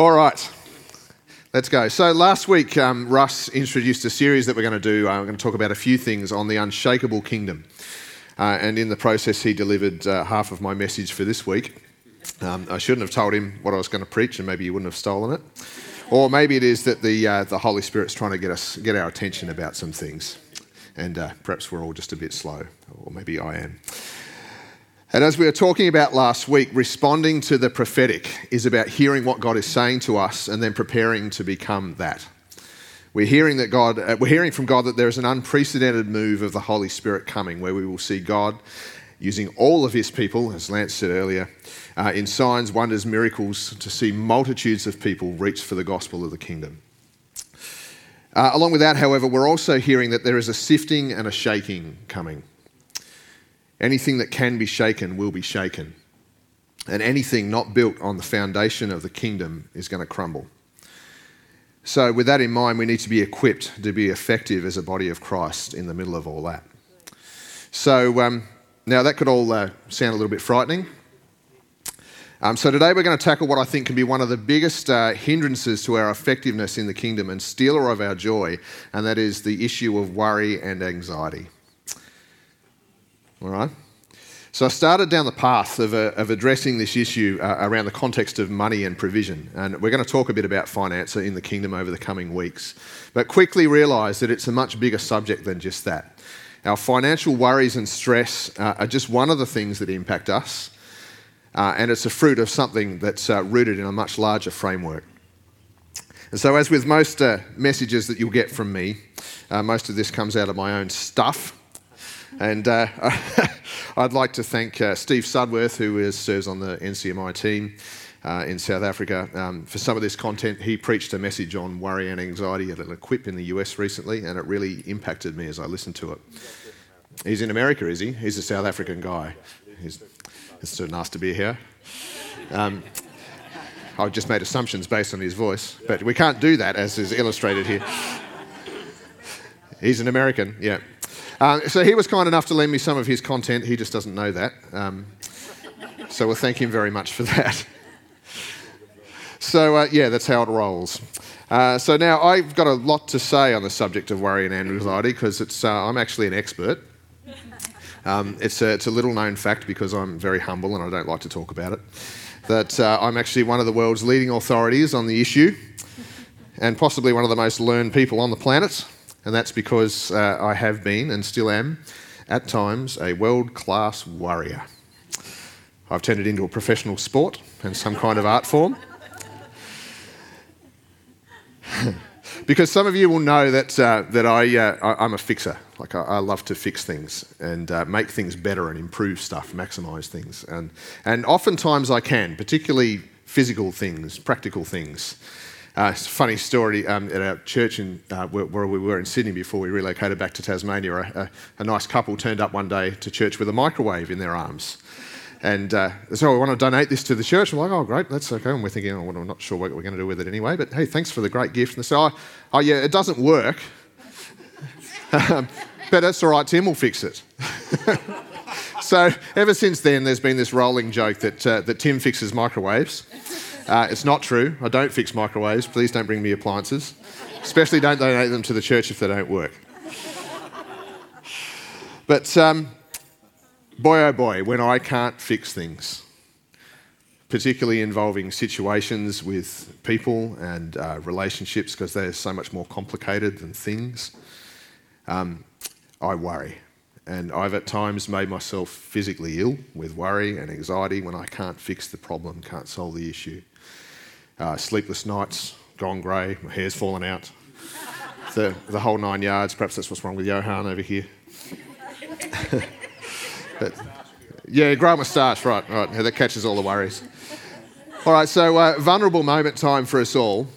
All right, let's go. So, last week, um, Russ introduced a series that we're going to do. I'm going to talk about a few things on the unshakable kingdom. Uh, and in the process, he delivered uh, half of my message for this week. Um, I shouldn't have told him what I was going to preach, and maybe he wouldn't have stolen it. Or maybe it is that the, uh, the Holy Spirit's trying to get, us, get our attention about some things. And uh, perhaps we're all just a bit slow, or maybe I am. And as we were talking about last week, responding to the prophetic is about hearing what God is saying to us and then preparing to become that. We're hearing that God, uh, we're hearing from God that there is an unprecedented move of the Holy Spirit coming, where we will see God using all of His people, as Lance said earlier, uh, in signs, wonders, miracles, to see multitudes of people reach for the gospel of the kingdom. Uh, along with that, however, we're also hearing that there is a sifting and a shaking coming. Anything that can be shaken will be shaken. And anything not built on the foundation of the kingdom is going to crumble. So, with that in mind, we need to be equipped to be effective as a body of Christ in the middle of all that. So, um, now that could all uh, sound a little bit frightening. Um, so, today we're going to tackle what I think can be one of the biggest uh, hindrances to our effectiveness in the kingdom and stealer of our joy, and that is the issue of worry and anxiety. All right? So I started down the path of, uh, of addressing this issue uh, around the context of money and provision. And we're going to talk a bit about finance in the kingdom over the coming weeks. But quickly realised that it's a much bigger subject than just that. Our financial worries and stress uh, are just one of the things that impact us. Uh, and it's a fruit of something that's uh, rooted in a much larger framework. And so, as with most uh, messages that you'll get from me, most of this comes out of my own stuff and uh, I'd like to thank uh, Steve Sudworth, who is, serves on the NCMI team uh, in South Africa, um, for some of this content. He preached a message on worry and anxiety at an equip in the US recently, and it really impacted me as I listened to it. He's in America, is he? He's a South African guy. He's, it's so nice to be here. Um, I just made assumptions based on his voice, but we can't do that as is illustrated here. He's an American, yeah. Uh, so he was kind enough to lend me some of his content. He just doesn't know that. Um, so we'll thank him very much for that. so, uh, yeah, that's how it rolls. Uh, so now I've got a lot to say on the subject of worry and anxiety because it's, uh, I'm actually an expert. Um, it's, a, it's a little known fact because I'm very humble and I don't like to talk about it. That uh, I'm actually one of the world's leading authorities on the issue and possibly one of the most learned people on the planet and that's because uh, I have been and still am, at times, a world class warrior. I've turned it into a professional sport and some kind of art form. because some of you will know that, uh, that I, uh, I, am a fixer. Like, I, I, love to fix things and uh, make things better and improve stuff, maximize things. And, and oftentimes I can, particularly physical things, practical things. Uh, it's a funny story um, at our church in, uh, where, where, we were in Sydney before we relocated back to Tasmania. A, a, nice couple turned up one day to church with a microwave in their arms. And uh, so I want to donate this to the church. I'm like, oh, great, that's okay. And we're thinking, oh, well, I'm not sure what we're going to do with it anyway. But hey, thanks for the great gift. And they say, oh, oh yeah, it doesn't work. but that's all right, Tim will fix it. so ever since then, there's been this rolling joke that, uh, that Tim fixes microwaves. Uh, it's not true. I don't fix microwaves. Please don't bring me appliances. Especially don't donate them to the church if they don't work. But um, boy, oh boy, when I can't fix things, particularly involving situations with people and uh, relationships, because they're so much more complicated than things, um, I worry. And I've at times made myself physically ill with worry and anxiety when I can't fix the problem, can't solve the issue uh, sleepless nights, gone grey, my hair's fallen out, the, the whole nine yards. Perhaps that's what's wrong with Johan over here. but, yeah, grow a moustache, right, right. That catches all the worries. All right, so uh, vulnerable moment time for us all.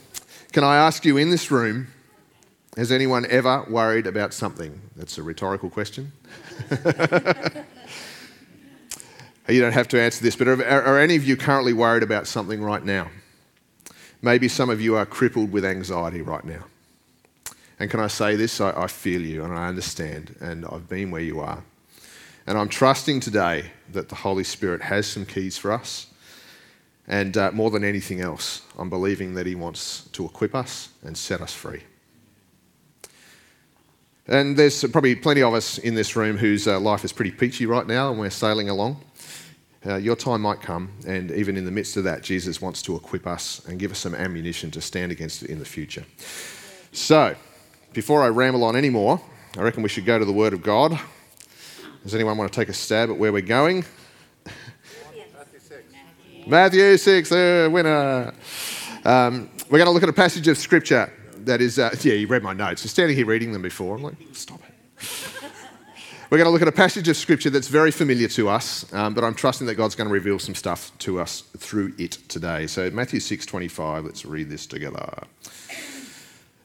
Can I ask you in this room, has anyone ever worried about something? That's a rhetorical question. you don't have to answer this, but are, are, any of you currently worried about something right now? Maybe some of you are crippled with anxiety right now. And can I say this? I, I, feel you and I understand, and I've been where you are. And I'm trusting today that the Holy Spirit has some keys for us And uh, more than anything else, I'm believing that He wants to equip us and set us free. And there's probably plenty of us in this room whose uh, life is pretty peachy right now and we're sailing along. Uh, your time might come, and even in the midst of that, Jesus wants to equip us and give us some ammunition to stand against it in the future. So, before I ramble on anymore, I reckon we should go to the Word of God. Does anyone want to take a stab at where we're going? Matthew 6. Matthew 6, the winner. Um, we're going to look at a passage of Scripture that is, uh, yeah, you read my notes. You're standing here reading them before. I'm like, stop it. We're going to look at a passage of scripture that's very familiar to us, um, but I'm trusting that God's going to reveal some stuff to us through it today. So Matthew 6:25, let's read this together.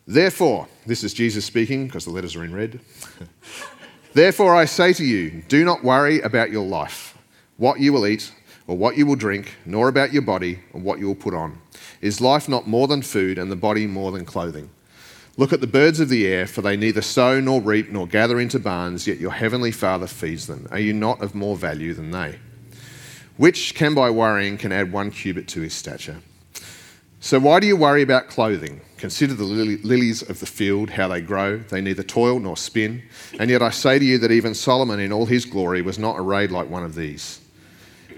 Therefore, this is Jesus speaking because the letters are in red. Therefore I say to you, do not worry about your life, what you will eat or what you will drink, nor about your body or what you will put on. Is life not more than food and the body more than clothing? Look at the birds of the air, for they neither sow nor reap nor gather into barns, yet your heavenly Father feeds them. Are you not of more value than they? Which can by worrying can add one cubit to his stature? So why do you worry about clothing? Consider the lilies of the field, how they grow. They neither toil nor spin. And yet I say to you that even Solomon in all his glory was not arrayed like one of these.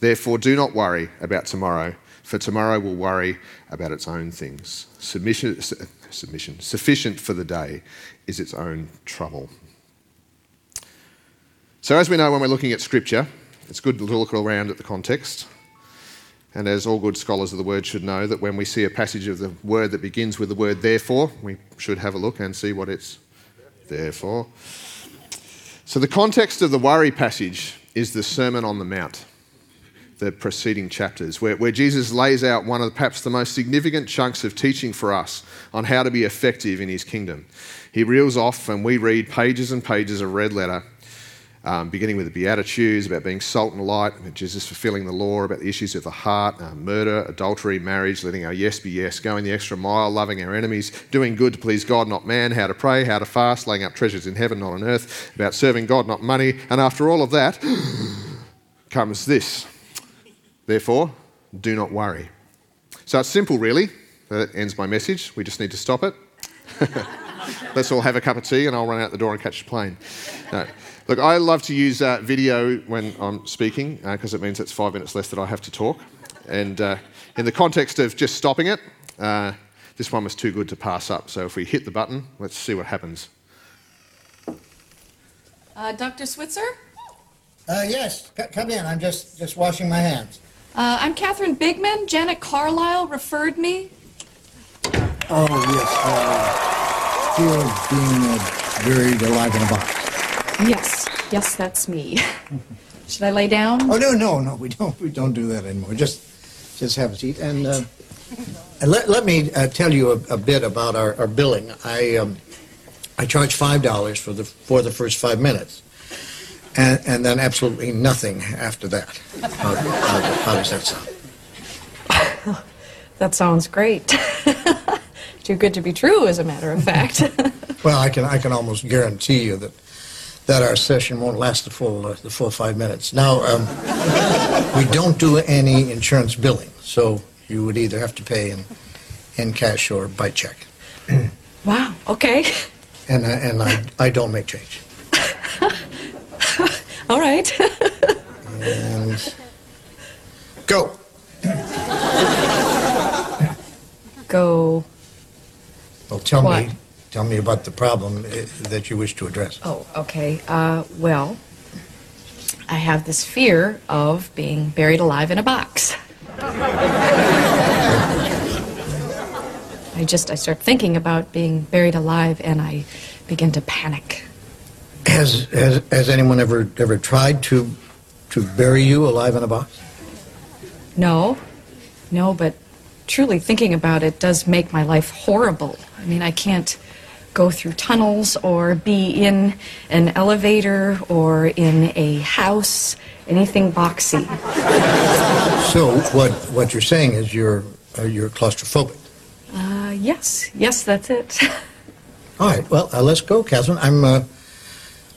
Therefore, do not worry about tomorrow, for tomorrow will worry about its own things. Submission, submission, sufficient for the day is its own trouble. So, as we know when we're looking at Scripture, it's good to look around at the context. And as all good scholars of the word should know, that when we see a passage of the word that begins with the word therefore, we should have a look and see what it's there for. So, the context of the worry passage is the Sermon on the Mount the preceding chapters, where, where Jesus lays out one of perhaps the most significant chunks of teaching for us on how to be effective in his kingdom. He reels off, and we read pages and pages of red letter, um, beginning with the Beatitudes about being salt and light, Jesus fulfilling the law, about the issues of the heart, uh, murder, adultery, marriage, letting our yes be yes, going the extra mile, loving our enemies, doing good to please God, not man, how to pray, how to fast, laying up treasures in heaven, not on earth, about serving God, not money. And after all of that comes this Therefore, do not worry. So it's simple, really. That ends my message. We just need to stop it. Let's all have a cup of tea and I'll run out the door and catch the plane. No. Look, I love to use uh, video when I'm speaking because uh, it means it's five minutes less that I have to talk. And uh, in the context of just stopping it, uh, this one was too good to pass up. So if we hit the button, let's see what happens. Uh, Dr. Switzer? Uh, yes, C- come in. I'm just, just washing my hands. Uh, I'm Catherine Bigman. Janet Carlisle referred me. Oh, yes. Uh, of being uh, buried alive in a box. Yes, yes, that's me. Should I lay down? Oh no, no, no. We don't. We don't do that anymore. Just, just have a seat. And, uh, and let, let me uh, tell you a, a, bit about our, our billing. I um, I charge five dollars for the for the first five minutes and, and then absolutely nothing after that. How, how, how does that sound? that sounds great. Too good to be true, as a matter of fact. well, I can I can almost guarantee you that that our session won't last the full uh, the full five minutes. Now, um, we don't do any insurance billing, so you would either have to pay in in cash or by check. wow. Okay. And I, and I I don't make change. All right. and go. Go. Well, tell what? me, tell me about the problem eh, that you wish to address. Oh, okay. Uh, well, I have this fear of being buried alive in a box. I just I start thinking about being buried alive and I begin to panic. Has, has, has anyone ever, ever tried to, to bury you alive in a box? No, no, but truly thinking about it does make my life horrible. I mean, I can't go through tunnels or be in an elevator or in a house, anything boxy. So what what you're saying is you're uh, you're claustrophobic. Uh, yes, yes, that's it. All right. Well, uh, let's go, Catherine. I'm uh,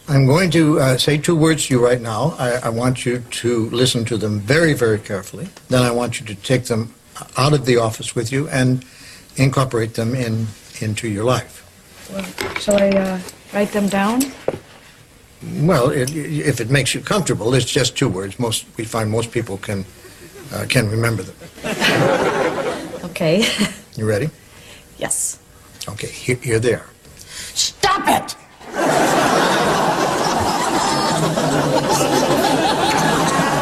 I'm going to uh, say two words to you right now. I, I want you to listen to them very, very carefully. Then I want you to take them out of the office with you and incorporate them in into your life. Well, shall I uh, write them down? Well, it, if it makes you comfortable, it's just two words. Most we find most people can uh, can remember them. Okay. You ready? yes. Okay. Here, here they are. Stop it!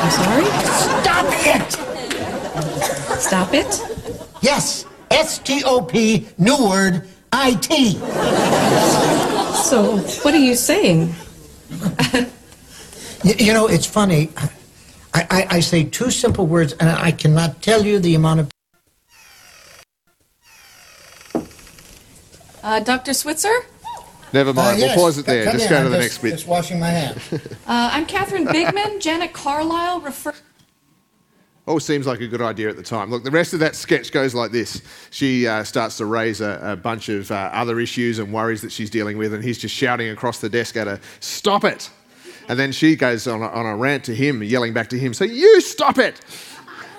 I'm sorry? Stop it! Stop it? Yes, S T O P, new word, I T. So, what are you saying? You, you know, it's funny. I, I, I say two simple words, and I cannot tell you the amount of Uh, Dr. Switzer? Never mind. Uh, yes, We'll pause it there. come Just in. go to I'm the just- next bit. Just washing my hands. Uh, I'm Catherine Bigman. Janet Carlisle refer. All seems like a good idea at the time. Look, the rest of that sketch goes like this. She uh, starts to raise a, a bunch of uh, other issues and worries that she's dealing with, and he's just shouting across the desk at her, Stop it! And then she goes on a, on a rant to him, yelling back to him, So you stop it!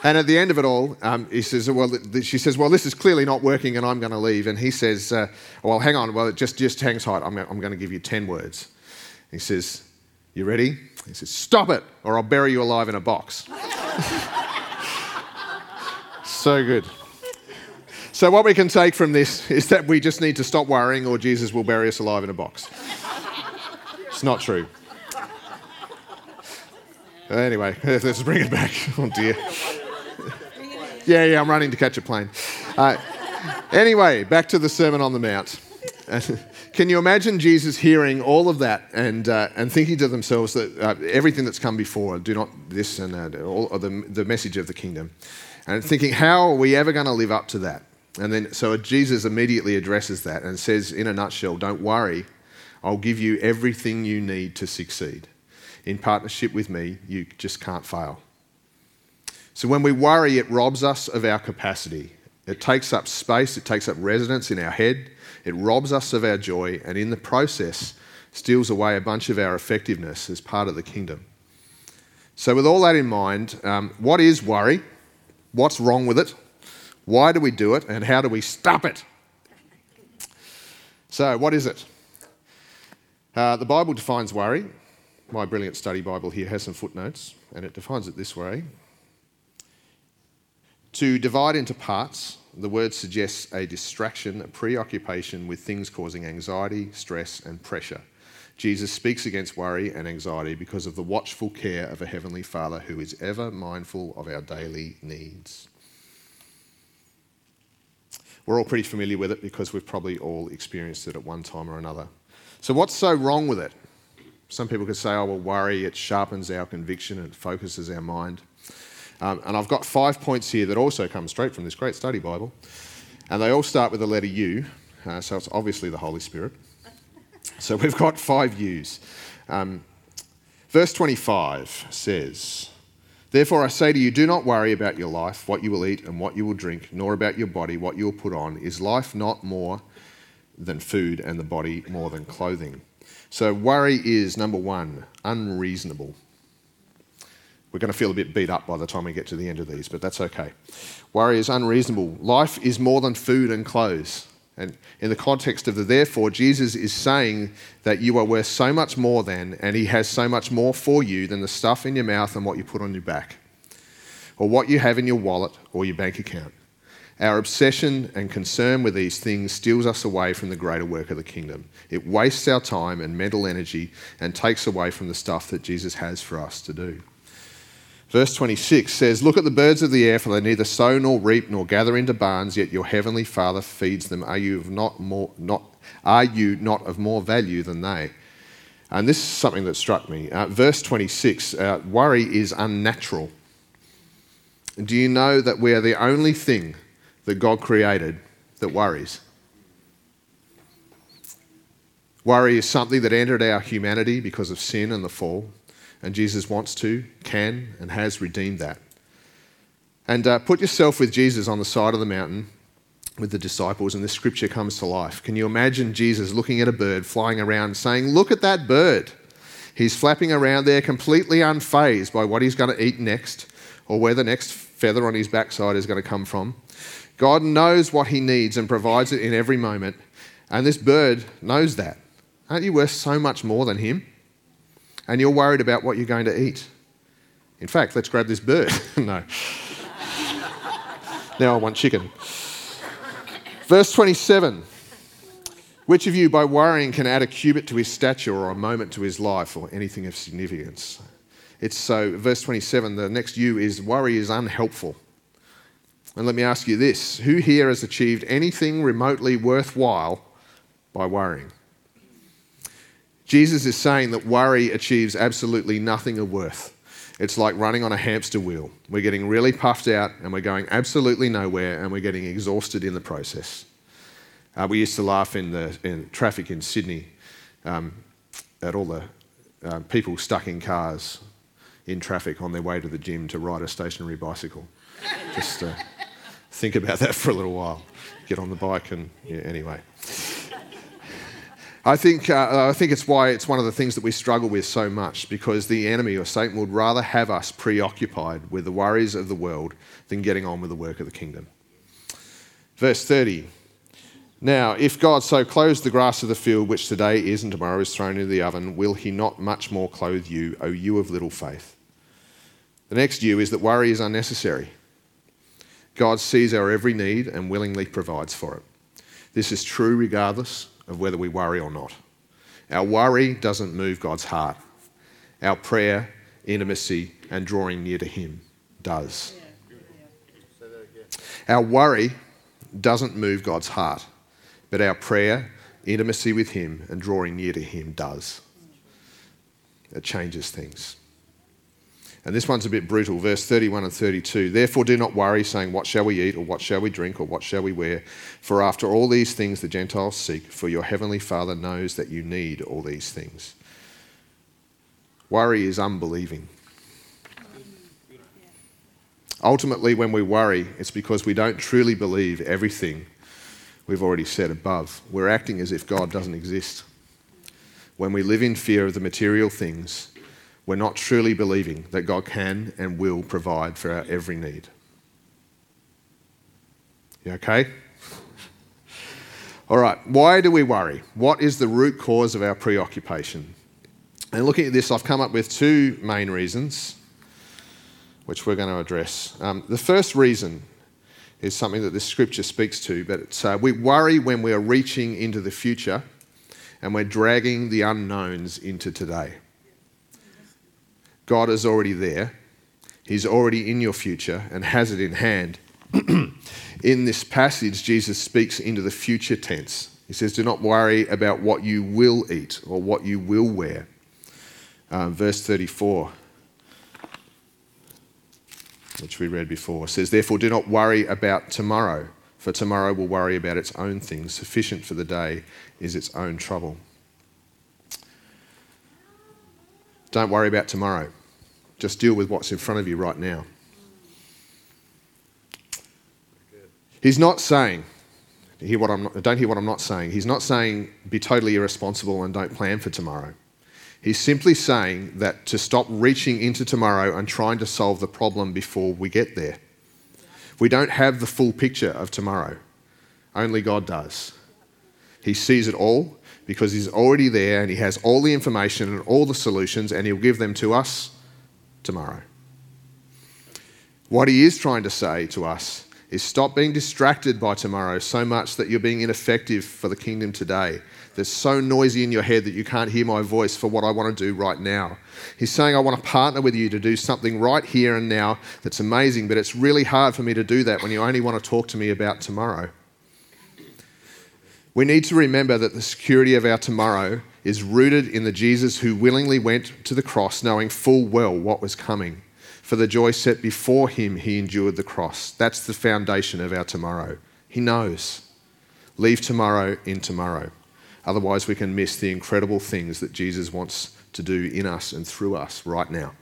And at the end of it all, um, he says, "Well," she says, "Well, this is clearly not working, and I'm going to leave." And he says, uh, "Well, hang on. Well, just just hang tight. I'm, I'm going to give you ten words." He says, "You ready?" He says, "Stop it, or I'll bury you alive in a box." so good. So what we can take from this is that we just need to stop worrying, or Jesus will bury us alive in a box. It's not true. Anyway, let's bring it back. Oh dear. Yeah, yeah, I'm running to catch a plane. Uh, anyway, back to the Sermon on the Mount. Can you imagine Jesus hearing all of that and, uh, and thinking to themselves that uh, everything that's come before, do not this and all the, the message of the kingdom, and thinking, how are we ever going to live up to that? And then, so Jesus immediately addresses that and says, in a nutshell, don't worry, I'll give you everything you need to succeed. In partnership with me, you just can't fail. So when we worry, it robs us of our capacity. It takes up space, it takes up residence in our head, it robs us of our joy, and in the process, steals away a bunch of our effectiveness as part of the kingdom. So, with all that in mind, um, what is worry? What's wrong with it? Why do we do it? And how do we stop it? So, what is it? Uh, the Bible defines worry. My brilliant study Bible here has some footnotes, and it defines it this way To divide into parts, the word suggests a distraction, a preoccupation with things causing anxiety, stress, and pressure. Jesus speaks against worry and anxiety because of the watchful care of a heavenly Father who is ever mindful of our daily needs. We're all pretty familiar with it because we've probably all experienced it at one time or another. So, what's so wrong with it? Some people could say, oh, well, worry, it sharpens our conviction and focuses our mind. Um, and I've got five points here that also come straight from this great study Bible. And they all start with the letter U, uh, so it's obviously the Holy Spirit. So we've got five U's. Um, verse 25 says, Therefore I say to you, do not worry about your life, what you will eat and what you will drink, nor about your body, what you will put on. Is life not more than food and the body more than clothing? So worry is, number one, unreasonable. We're going to feel a bit beat up by the time we get to the end of these, but that's okay. Worry is unreasonable. Life is more than food and clothes. And in the context of the therefore, Jesus is saying that you are worth so much more than, and He has so much more for you than the stuff in your mouth and what you put on your back, or what you have in your wallet or your bank account. Our obsession and concern with these things steals us away from the greater work of the kingdom. It wastes our time and mental energy and takes away from the stuff that Jesus has for us to do. Verse 26 says, Look at the birds of the air, for they neither sow nor reap nor gather into barns, yet your heavenly Father feeds them. Are you, not more, not, are you not of more value than they? And this is something that struck me. Uh, verse 26 uh, worry is unnatural. Do you know that we are the only thing that God created that worries. Worry is something that entered our humanity because of sin and the fall, and Jesus wants to, can, and has redeemed that. And uh, put yourself with Jesus on the side of the mountain with the disciples, and the scripture comes to life. Can you imagine Jesus looking at a bird flying around saying, Look at that bird? He's flapping around there completely unfazed by what he's going to eat next or where the next feather on his backside is going to come from. God knows what he needs and provides it in every moment, and this bird knows that. Aren't you worth so much more than him? And you're worried about what you're going to eat. In fact, let's grab this bird. no. now I want chicken. Verse 27 Which of you, by worrying, can add a cubit to his stature or a moment to his life or anything of significance? It's so, verse 27, the next you is worry is unhelpful. And let me ask you this who here has achieved anything remotely worthwhile by worrying? Jesus is saying that worry achieves absolutely nothing of worth. It's like running on a hamster wheel. We're getting really puffed out and we're going absolutely nowhere and we're getting exhausted in the process. Uh, we used to laugh in the in traffic in Sydney um, at all the uh, people stuck in cars in traffic on their way to the gym to ride a stationary bicycle. Just uh, think about that for a little while. Get on the bike and yeah, anyway. I think, uh, I think it's why it's one of the things that we struggle with so much because the enemy or Satan would rather have us preoccupied with the worries of the world than getting on with the work of the kingdom. Verse 30 Now, if God so clothes the grass of the field, which today is and tomorrow is thrown into the oven, will he not much more clothe you, O you of little faith? The next you is that worry is unnecessary. God sees our every need and willingly provides for it. This is true regardless of whether we worry or not. Our worry doesn't move God's heart. Our prayer, intimacy, and drawing near to Him does. Our worry doesn't move God's heart, but our prayer, intimacy with Him, and drawing near to Him does. It changes things. And this one's a bit brutal, verse 31 and 32. Therefore, do not worry, saying, What shall we eat, or what shall we drink, or what shall we wear? For after all these things the Gentiles seek, for your heavenly Father knows that you need all these things. Worry is unbelieving. Ultimately, when we worry, it's because we don't truly believe everything we've already said above. We're acting as if God doesn't exist. When we live in fear of the material things, we're not truly believing that God can and will provide for our every need. You okay? All right, why do we worry? What is the root cause of our preoccupation? And looking at this, I've come up with two main reasons which we're going to address. Um, the first reason is something that this scripture speaks to, but uh, we worry when we're reaching into the future and we're dragging the unknowns into today. God is already there. He's already in your future and has it in hand. in this passage, Jesus speaks into the future tense. He says, Do not worry about what you will eat or what you will wear. Um, verse 34, which we read before, says, Therefore, do not worry about tomorrow, for tomorrow will worry about its own things. Sufficient for the day is its own trouble. Don't worry about tomorrow. Just deal with what's in front of you right now. He's not saying, hear what I'm not, don't hear what I'm not saying. He's not saying be totally irresponsible and don't plan for tomorrow. He's simply saying that to stop reaching into tomorrow and trying to solve the problem before we get there. We don't have the full picture of tomorrow, only God does. He sees it all because He's already there and He has all the information and all the solutions, and He'll give them to us tomorrow. What he is trying to say to us is stop being distracted by tomorrow so much that you're being ineffective for the kingdom today. That's so noisy in your head that you can't hear my voice for what I want to do right now. He's saying, I want to partner with you to do something right here and now that's amazing, but it's really hard for me to do that when you only want to talk to me about tomorrow. We need to remember that the security of our tomorrow is rooted in the Jesus who willingly went to the cross knowing full well what was coming. For the joy set before him, he endured the cross. That's the foundation of our tomorrow. He knows. Leave tomorrow in tomorrow. Otherwise, we can miss the incredible things that Jesus wants to do in us and through us right now.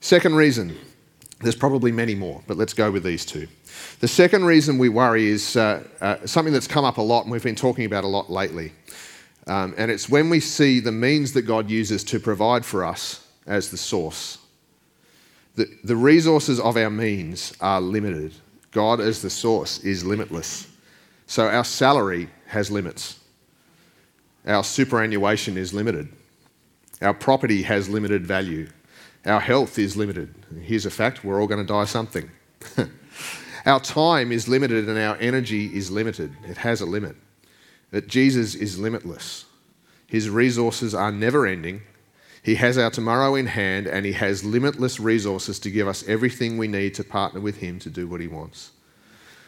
Second reason, there's probably many more, but let's go with these two. The second reason we worry is uh, uh, something that's come up a lot and we've been talking about a lot lately. Um, and it's when we see the means that God uses to provide for us as the source. The, the resources of our means are limited. God, as the source, is limitless. So our salary has limits. Our superannuation is limited. Our property has limited value. Our health is limited. Here's a fact we're all going to die something. our time is limited and our energy is limited. It has a limit. But Jesus is limitless. His resources are never ending. He has our tomorrow in hand and He has limitless resources to give us everything we need to partner with Him to do what He wants.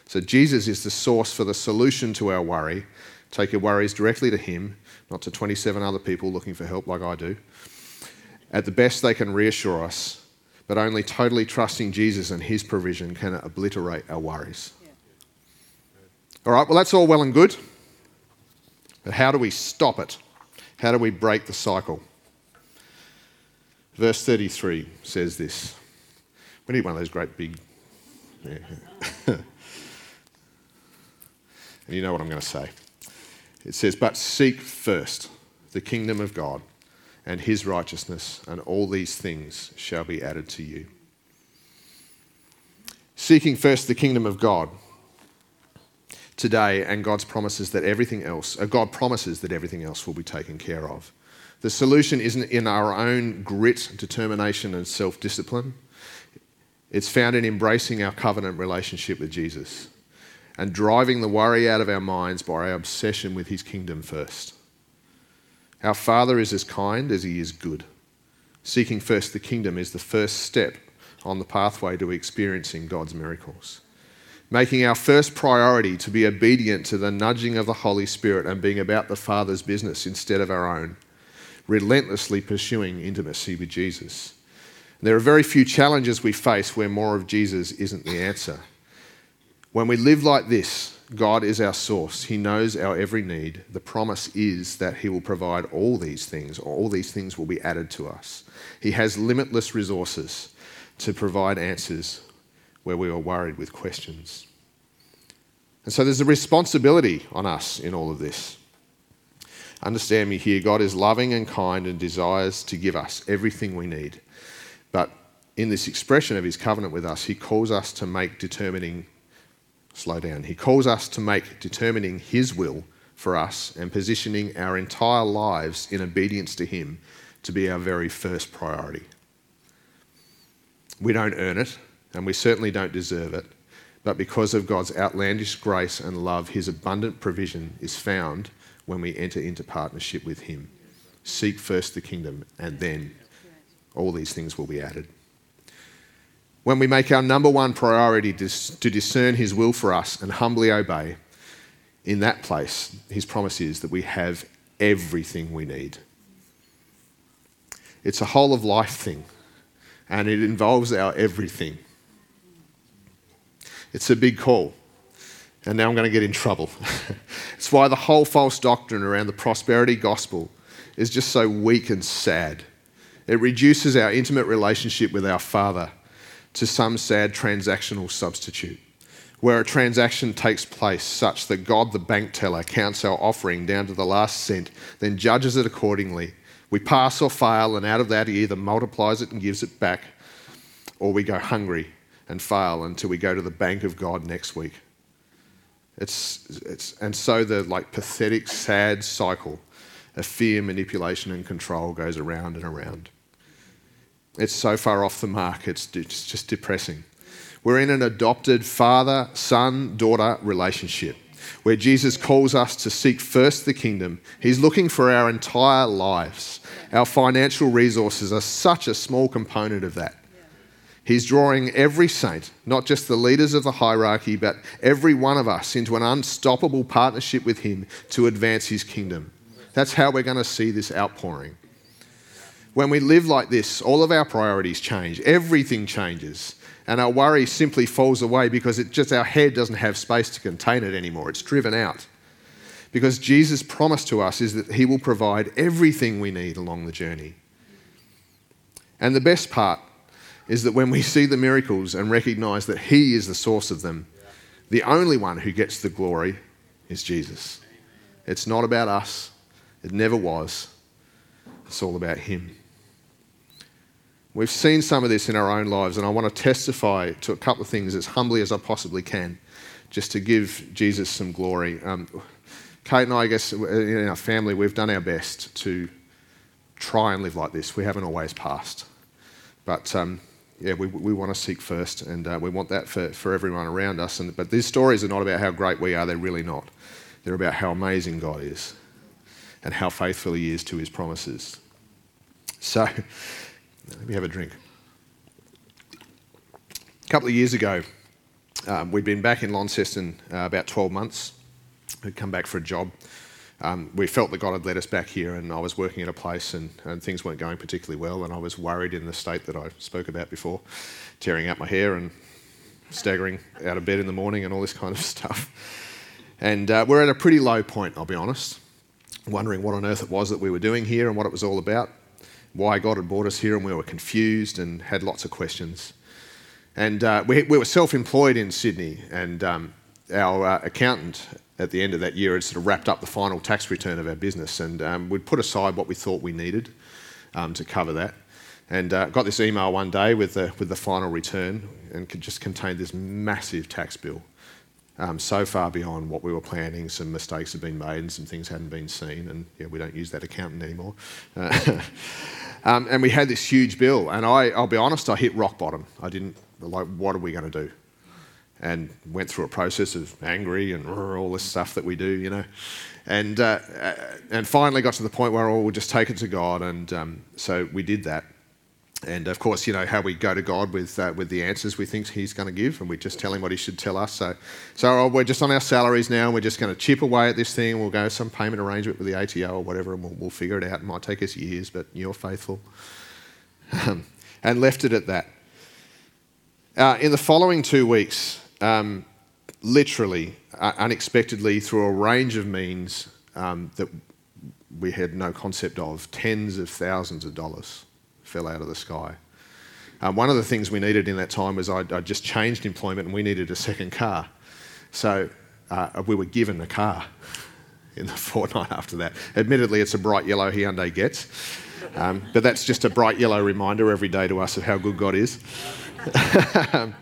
So Jesus is the source for the solution to our worry. Take your worries directly to Him, not to 27 other people looking for help like I do. At the best, they can reassure us, but only totally trusting Jesus and His provision can obliterate our worries. All right, well, that's all well and good, but how do we stop it? How do we break the cycle? Verse 33 says this. We need one of those great big. Yeah. and you know what I'm going to say. It says, But seek first the kingdom of God and his righteousness, and all these things shall be added to you. Seeking first the kingdom of God today, and God's promises that everything else, uh, God promises that everything else will be taken care of. The solution isn't in our own grit, determination, and self discipline. It's found in embracing our covenant relationship with Jesus and driving the worry out of our minds by our obsession with his kingdom first. Our Father is as kind as he is good. Seeking first the kingdom is the first step on the pathway to experiencing God's miracles. Making our first priority to be obedient to the nudging of the Holy Spirit and being about the Father's business instead of our own relentlessly pursuing intimacy with Jesus. There are very few challenges we face where more of Jesus isn't the answer. When we live like this, God is our source. He knows our every need. The promise is that He will provide all these things, or all these things will be added to us. He has limitless resources to provide answers where we are worried with questions. And so there's a responsibility on us in all of this. Understand me here God is loving and kind and desires to give us everything we need. But in this expression of his covenant with us, he calls us to make determining, slow down, he calls us to make determining his will for us and positioning our entire lives in obedience to him to be our very first priority. We don't earn it, and we certainly don't deserve it, but because of God's outlandish grace and love, his abundant provision is found when we enter into partnership with Him. Seek first the kingdom, and then all these things will be added. When we make our number one priority to discern His will for us and humbly obey, in that place, His promise is that we have everything we need. It's a whole of life thing, and it involves our everything. It's a big call. And now I'm going to get in trouble. it's why the whole false doctrine around the prosperity gospel is just so weak and sad. It reduces our intimate relationship with our Father to some sad transactional substitute, where a transaction takes place such that God, the bank teller, counts our offering down to the last cent, then judges it accordingly. We pass or fail, and out of that, He either multiplies it and gives it back, or we go hungry and fail until we go to the bank of God next week. It's, it's, and so the like pathetic, sad cycle of fear, manipulation, and control goes around and around. It's so far off the mark, it's, it's just depressing. We're in an adopted father, son, daughter relationship where Jesus calls us to seek first the kingdom. He's looking for our entire lives. Our financial resources are such a small component of that. He's drawing every saint, not just the leaders of the hierarchy, but every one of us into an unstoppable partnership with Him to advance His kingdom. That's how we're going to see this outpouring. When we live like this, all of our priorities change, everything changes, and our worry simply falls away because it just our head doesn't have space to contain it anymore. It's driven out. Because Jesus' promise to us is that He will provide everything we need along the journey. And the best part is that when we see the miracles and recognize that He is the source of them, the only one who gets the glory is Jesus. It's not about us, it never was. It's all about Him. We've seen some of this in our own lives, and I want to testify to a couple of things as humbly as I possibly can, just to give Jesus some glory. Um, Kate and I, I guess, in our family, we've done our best to try and live like this. We haven't always passed. But um, yeah, we, we want to seek first, and uh, we want that for, for everyone around us. And, but these stories are not about how great we are, they're really not. They're about how amazing God is and how faithful He is to His promises. So, let me have a drink. A couple of years ago, um, we'd been back in Launceston uh, about 12 months. We'd come back for a job um, we felt that God had led us back here, and I was working at a place, and, and, things weren't going particularly well, and I was worried in the state that I spoke about before, tearing out my hair and staggering out of bed in the morning and all this kind of stuff. And uh, we're at a pretty low point, I'll be honest, wondering what on earth it was that we were doing here and what it was all about, why God had brought us here, and we were confused and had lots of questions. And uh, we, we, were self employed in Sydney, and um, our uh, accountant at the end of that year had sort of wrapped up the final tax return of our business, and um, we'd put aside what we thought we needed um, to cover that. And uh, got this email one day with the, with the final return, and could just contained this massive tax bill, um, so far beyond what we were planning. Some mistakes had been made, and some things hadn't been seen. And yeah, we don't use that accountant anymore. Uh, um, and we had this huge bill, and I, I'll be honest, I hit rock bottom. I didn't like, what are we going to do? And went through a process of angry and all this stuff that we do, you know. And, uh, uh, and finally got to the point where, oh, we'll just take it to God. And um, so we did that. And of course, you know, how we go to God with, uh, with the answers we think He's going to give, and we just tell Him what He should tell us. So, so oh, we're just on our salaries now, and we're just going to chip away at this thing. We'll go some payment arrangement with the ATO or whatever, and we'll, we'll figure it out. It might take us years, but you're faithful. and left it at that. Uh, in the following two weeks, um, literally, uh, unexpectedly, through a range of means um, that we had no concept of, tens of thousands of dollars fell out of the sky. Um, one of the things we needed in that time was I'd, I'd, just changed employment and we needed a second car. So uh, we were given a car in the fortnight after that. Admittedly, it's a bright yellow Hyundai Getz, um, but that's just a bright yellow reminder every day to us of how good God is.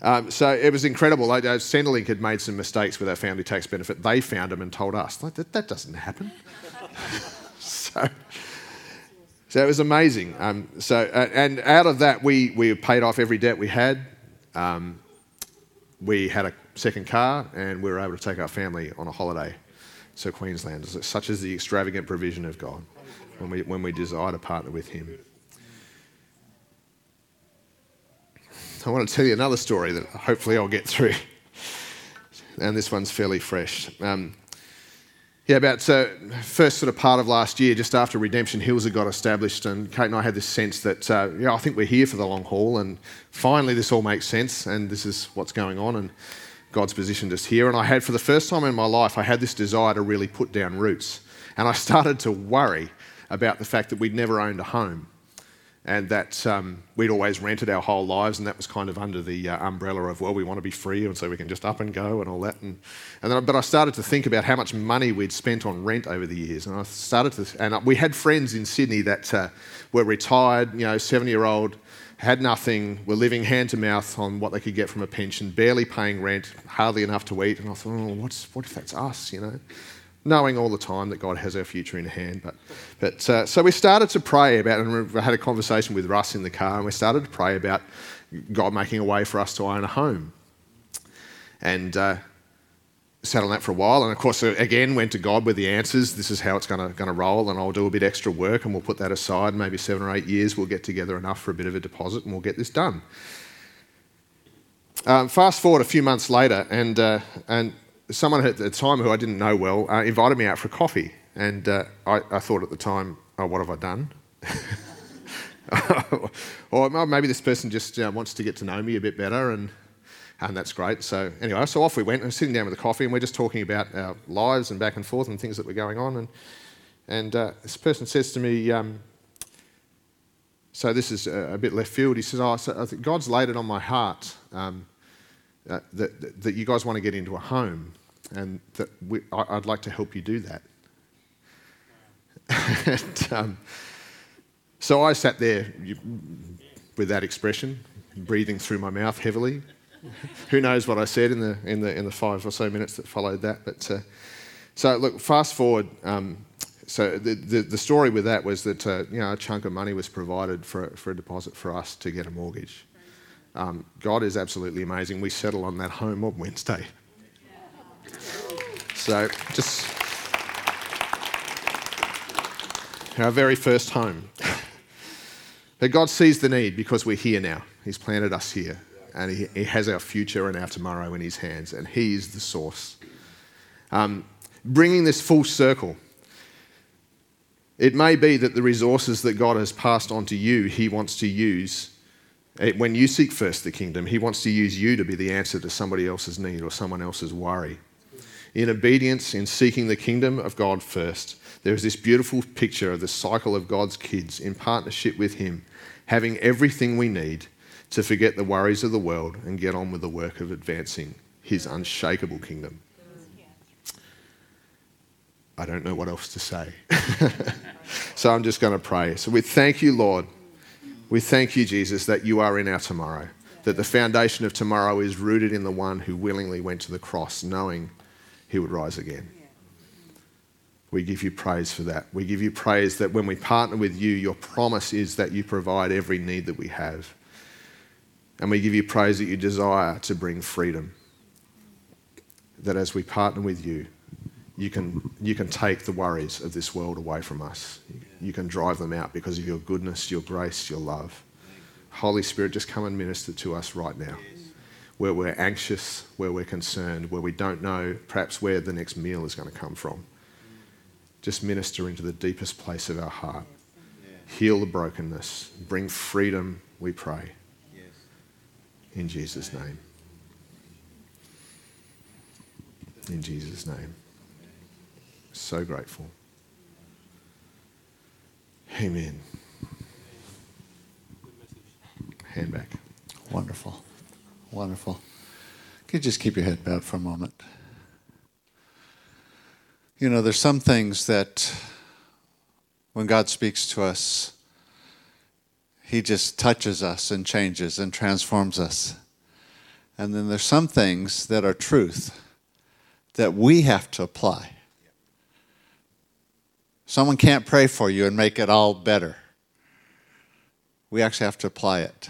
Um, so it was incredible. Like, uh, Centrelink had made some mistakes with our family tax benefit. They found them and told us. Like, that, that doesn't happen. so, so it was amazing. Um, so, uh, and out of that, we, we paid off every debt we had. Um, we had a second car, and we were able to take our family on a holiday to Queensland. Such is the extravagant provision of God when we, when we desire to partner with Him. I want to tell you another story that hopefully I'll get through. And this one's fairly fresh. Um, yeah, about uh, first sort of part of last year, just after Redemption Hills had got established, and Kate and I had this sense that, uh, yeah, I think we're here for the long haul, and finally this all makes sense, and this is what's going on, and God's positioned us here. And I had, for the first time in my life, I had this desire to really put down roots, and I started to worry about the fact that we'd never owned a home and that um, we'd always rented our whole lives, and that was kind of under the uh, umbrella of well, we want to be free, and so we can just up and go and all that. And, and then, but I started to think about how much money we'd spent on rent over the years, and I started to. And we had friends in Sydney that uh, were retired, you know, seventy-year-old, had nothing, were living hand to mouth on what they could get from a pension, barely paying rent, hardly enough to eat. And I thought, oh, what's, what if that's us, you know? Knowing all the time that God has our future in hand. But, but uh, so we started to pray about, and we had a conversation with Russ in the car, and we started to pray about God making a way for us to own a home. And uh, sat on that for a while, and of course, uh, again, went to God with the answers. This is how it's going to roll, and I'll do a bit extra work, and we'll put that aside. Maybe seven or eight years, we'll get together enough for a bit of a deposit, and we'll get this done. Um, fast forward a few months later, and, uh, and someone at the time who I didn't know well uh, invited me out for coffee. And uh, I, I, thought at the time, oh, what have I done? or maybe this person just uh, wants to get to know me a bit better, and, and that's great. So, anyway, so off we went. I was sitting down with a coffee, and we're just talking about our lives and back and forth and things that were going on. And, and uh, this person says to me, um, so this is a, a, bit left field. He says, Oh, so God's laid it on my heart um, uh, that, that you guys want to get into a home, and that we, I, would like to help you do that. and, um, so I sat there with that expression, breathing through my mouth heavily. Who knows what I said in the, in the, in the five or so minutes that followed that. But, uh, so, look, fast forward. Um, so, the, the, the, story with that was that uh, you know, a chunk of money was provided for, for a deposit for us to get a mortgage. Um, God is absolutely amazing. We settle on that home on Wednesday. So, just our very first home. But God sees the need because we're here now. He's planted us here. And He, he has our future and our tomorrow in His hands. And He is the source. Um, bringing this full circle, it may be that the resources that God has passed on to you, He wants to use. Eh, when you seek first the kingdom, He wants to use you to be the answer to somebody else's need or someone else's worry. In obedience, in seeking the kingdom of God first, there is this beautiful picture of the cycle of God's kids in partnership with Him, having everything we need to forget the worries of the world and get on with the work of advancing His unshakable kingdom. I don't know what else to say. so I'm just going to pray. So we thank you, Lord. We thank you, Jesus, that you are in our tomorrow, that the foundation of tomorrow is rooted in the one who willingly went to the cross, knowing he would rise again. We give you praise for that. We give you praise that when we partner with you, your promise is that you provide every need that we have. And we give you praise that you desire to bring freedom. That as we partner with you, you can, you can take the worries of this world away from us. You can drive them out because of your goodness, your grace, your love. Holy Spirit, just come and minister to us right now. Where we're anxious, where we're concerned, where we don't know perhaps where the next meal is going to come from just minister into the deepest place of our heart. Heal the brokenness. Bring freedom, we pray. In Jesus' name. In Jesus' name. So grateful. Amen. Hand back. Wonderful. Wonderful. Could you just keep your head bowed for a moment? You know, there's some things that when God speaks to us, He just touches us and changes and transforms us. And then there's some things that are truth that we have to apply. Someone can't pray for you and make it all better. We actually have to apply it.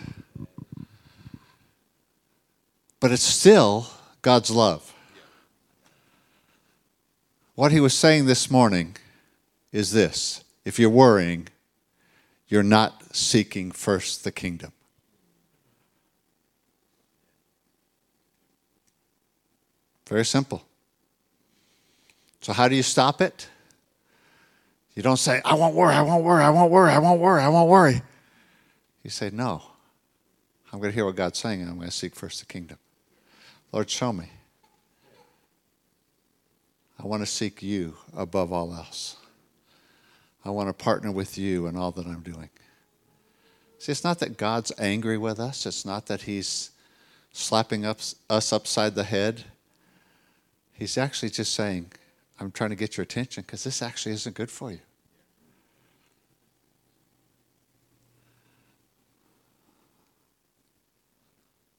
But it's still God's love. What he was saying this morning is this if you're worrying, you're not seeking first the kingdom. Very simple. So, how do you stop it? You don't say, I won't worry, I won't worry, I won't worry, I won't worry, I won't worry. You say, No. I'm going to hear what God's saying, and I'm going to seek first the kingdom. Lord, show me. I want to seek you above all else. I want to partner with you in all that I'm doing. See, it's not that God's angry with us, it's not that He's slapping us upside the head. He's actually just saying, I'm trying to get your attention because this actually isn't good for you.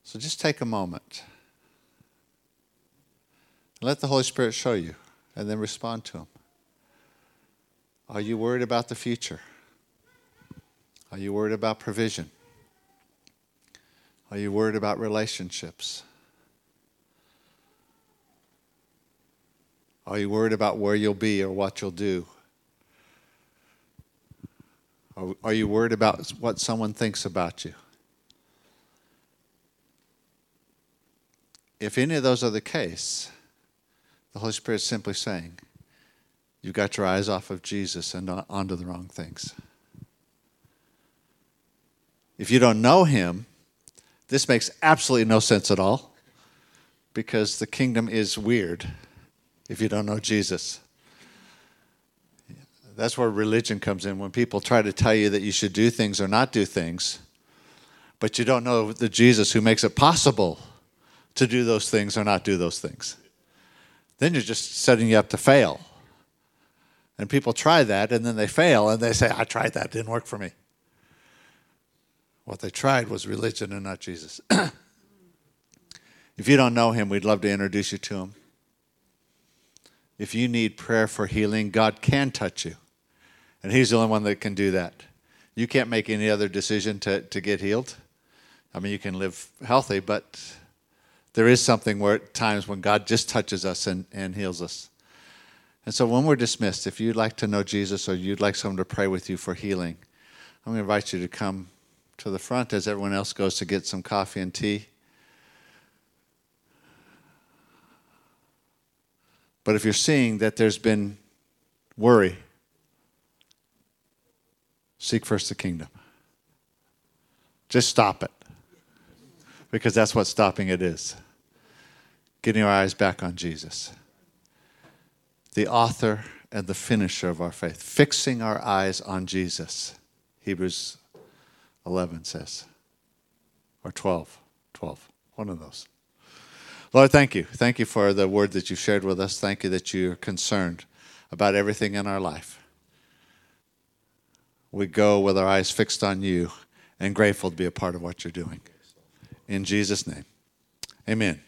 So just take a moment. Let the Holy Spirit show you and then respond to Him. Are you worried about the future? Are you worried about provision? Are you worried about relationships? Are you worried about where you'll be or what you'll do? Are, Are you worried about what someone thinks about you? If any of those are the case, the Holy Spirit is simply saying, You've got your eyes off of Jesus and onto the wrong things. If you don't know him, this makes absolutely no sense at all because the kingdom is weird if you don't know Jesus. That's where religion comes in when people try to tell you that you should do things or not do things, but you don't know the Jesus who makes it possible to do those things or not do those things. Then you're just setting you up to fail. And people try that and then they fail and they say, I tried that, didn't work for me. What they tried was religion and not Jesus. if you don't know him, we'd love to introduce you to him. If you need prayer for healing, God can touch you. And He's the only one that can do that. You can't make any other decision to, to get healed. I mean, you can live healthy, but there is something where at times when God just touches us and, and heals us. And so when we're dismissed, if you'd like to know Jesus or you'd like someone to pray with you for healing, I'm going to invite you to come to the front as everyone else goes to get some coffee and tea. But if you're seeing that there's been worry, Seek first the kingdom. Just stop it. Because that's what stopping it is. Getting our eyes back on Jesus, the author and the finisher of our faith. Fixing our eyes on Jesus. Hebrews 11 says, or 12. 12. One of those. Lord, thank you. Thank you for the word that you shared with us. Thank you that you're concerned about everything in our life we go with our eyes fixed on you and grateful to be a part of what you're doing. In Jesus' name, amen.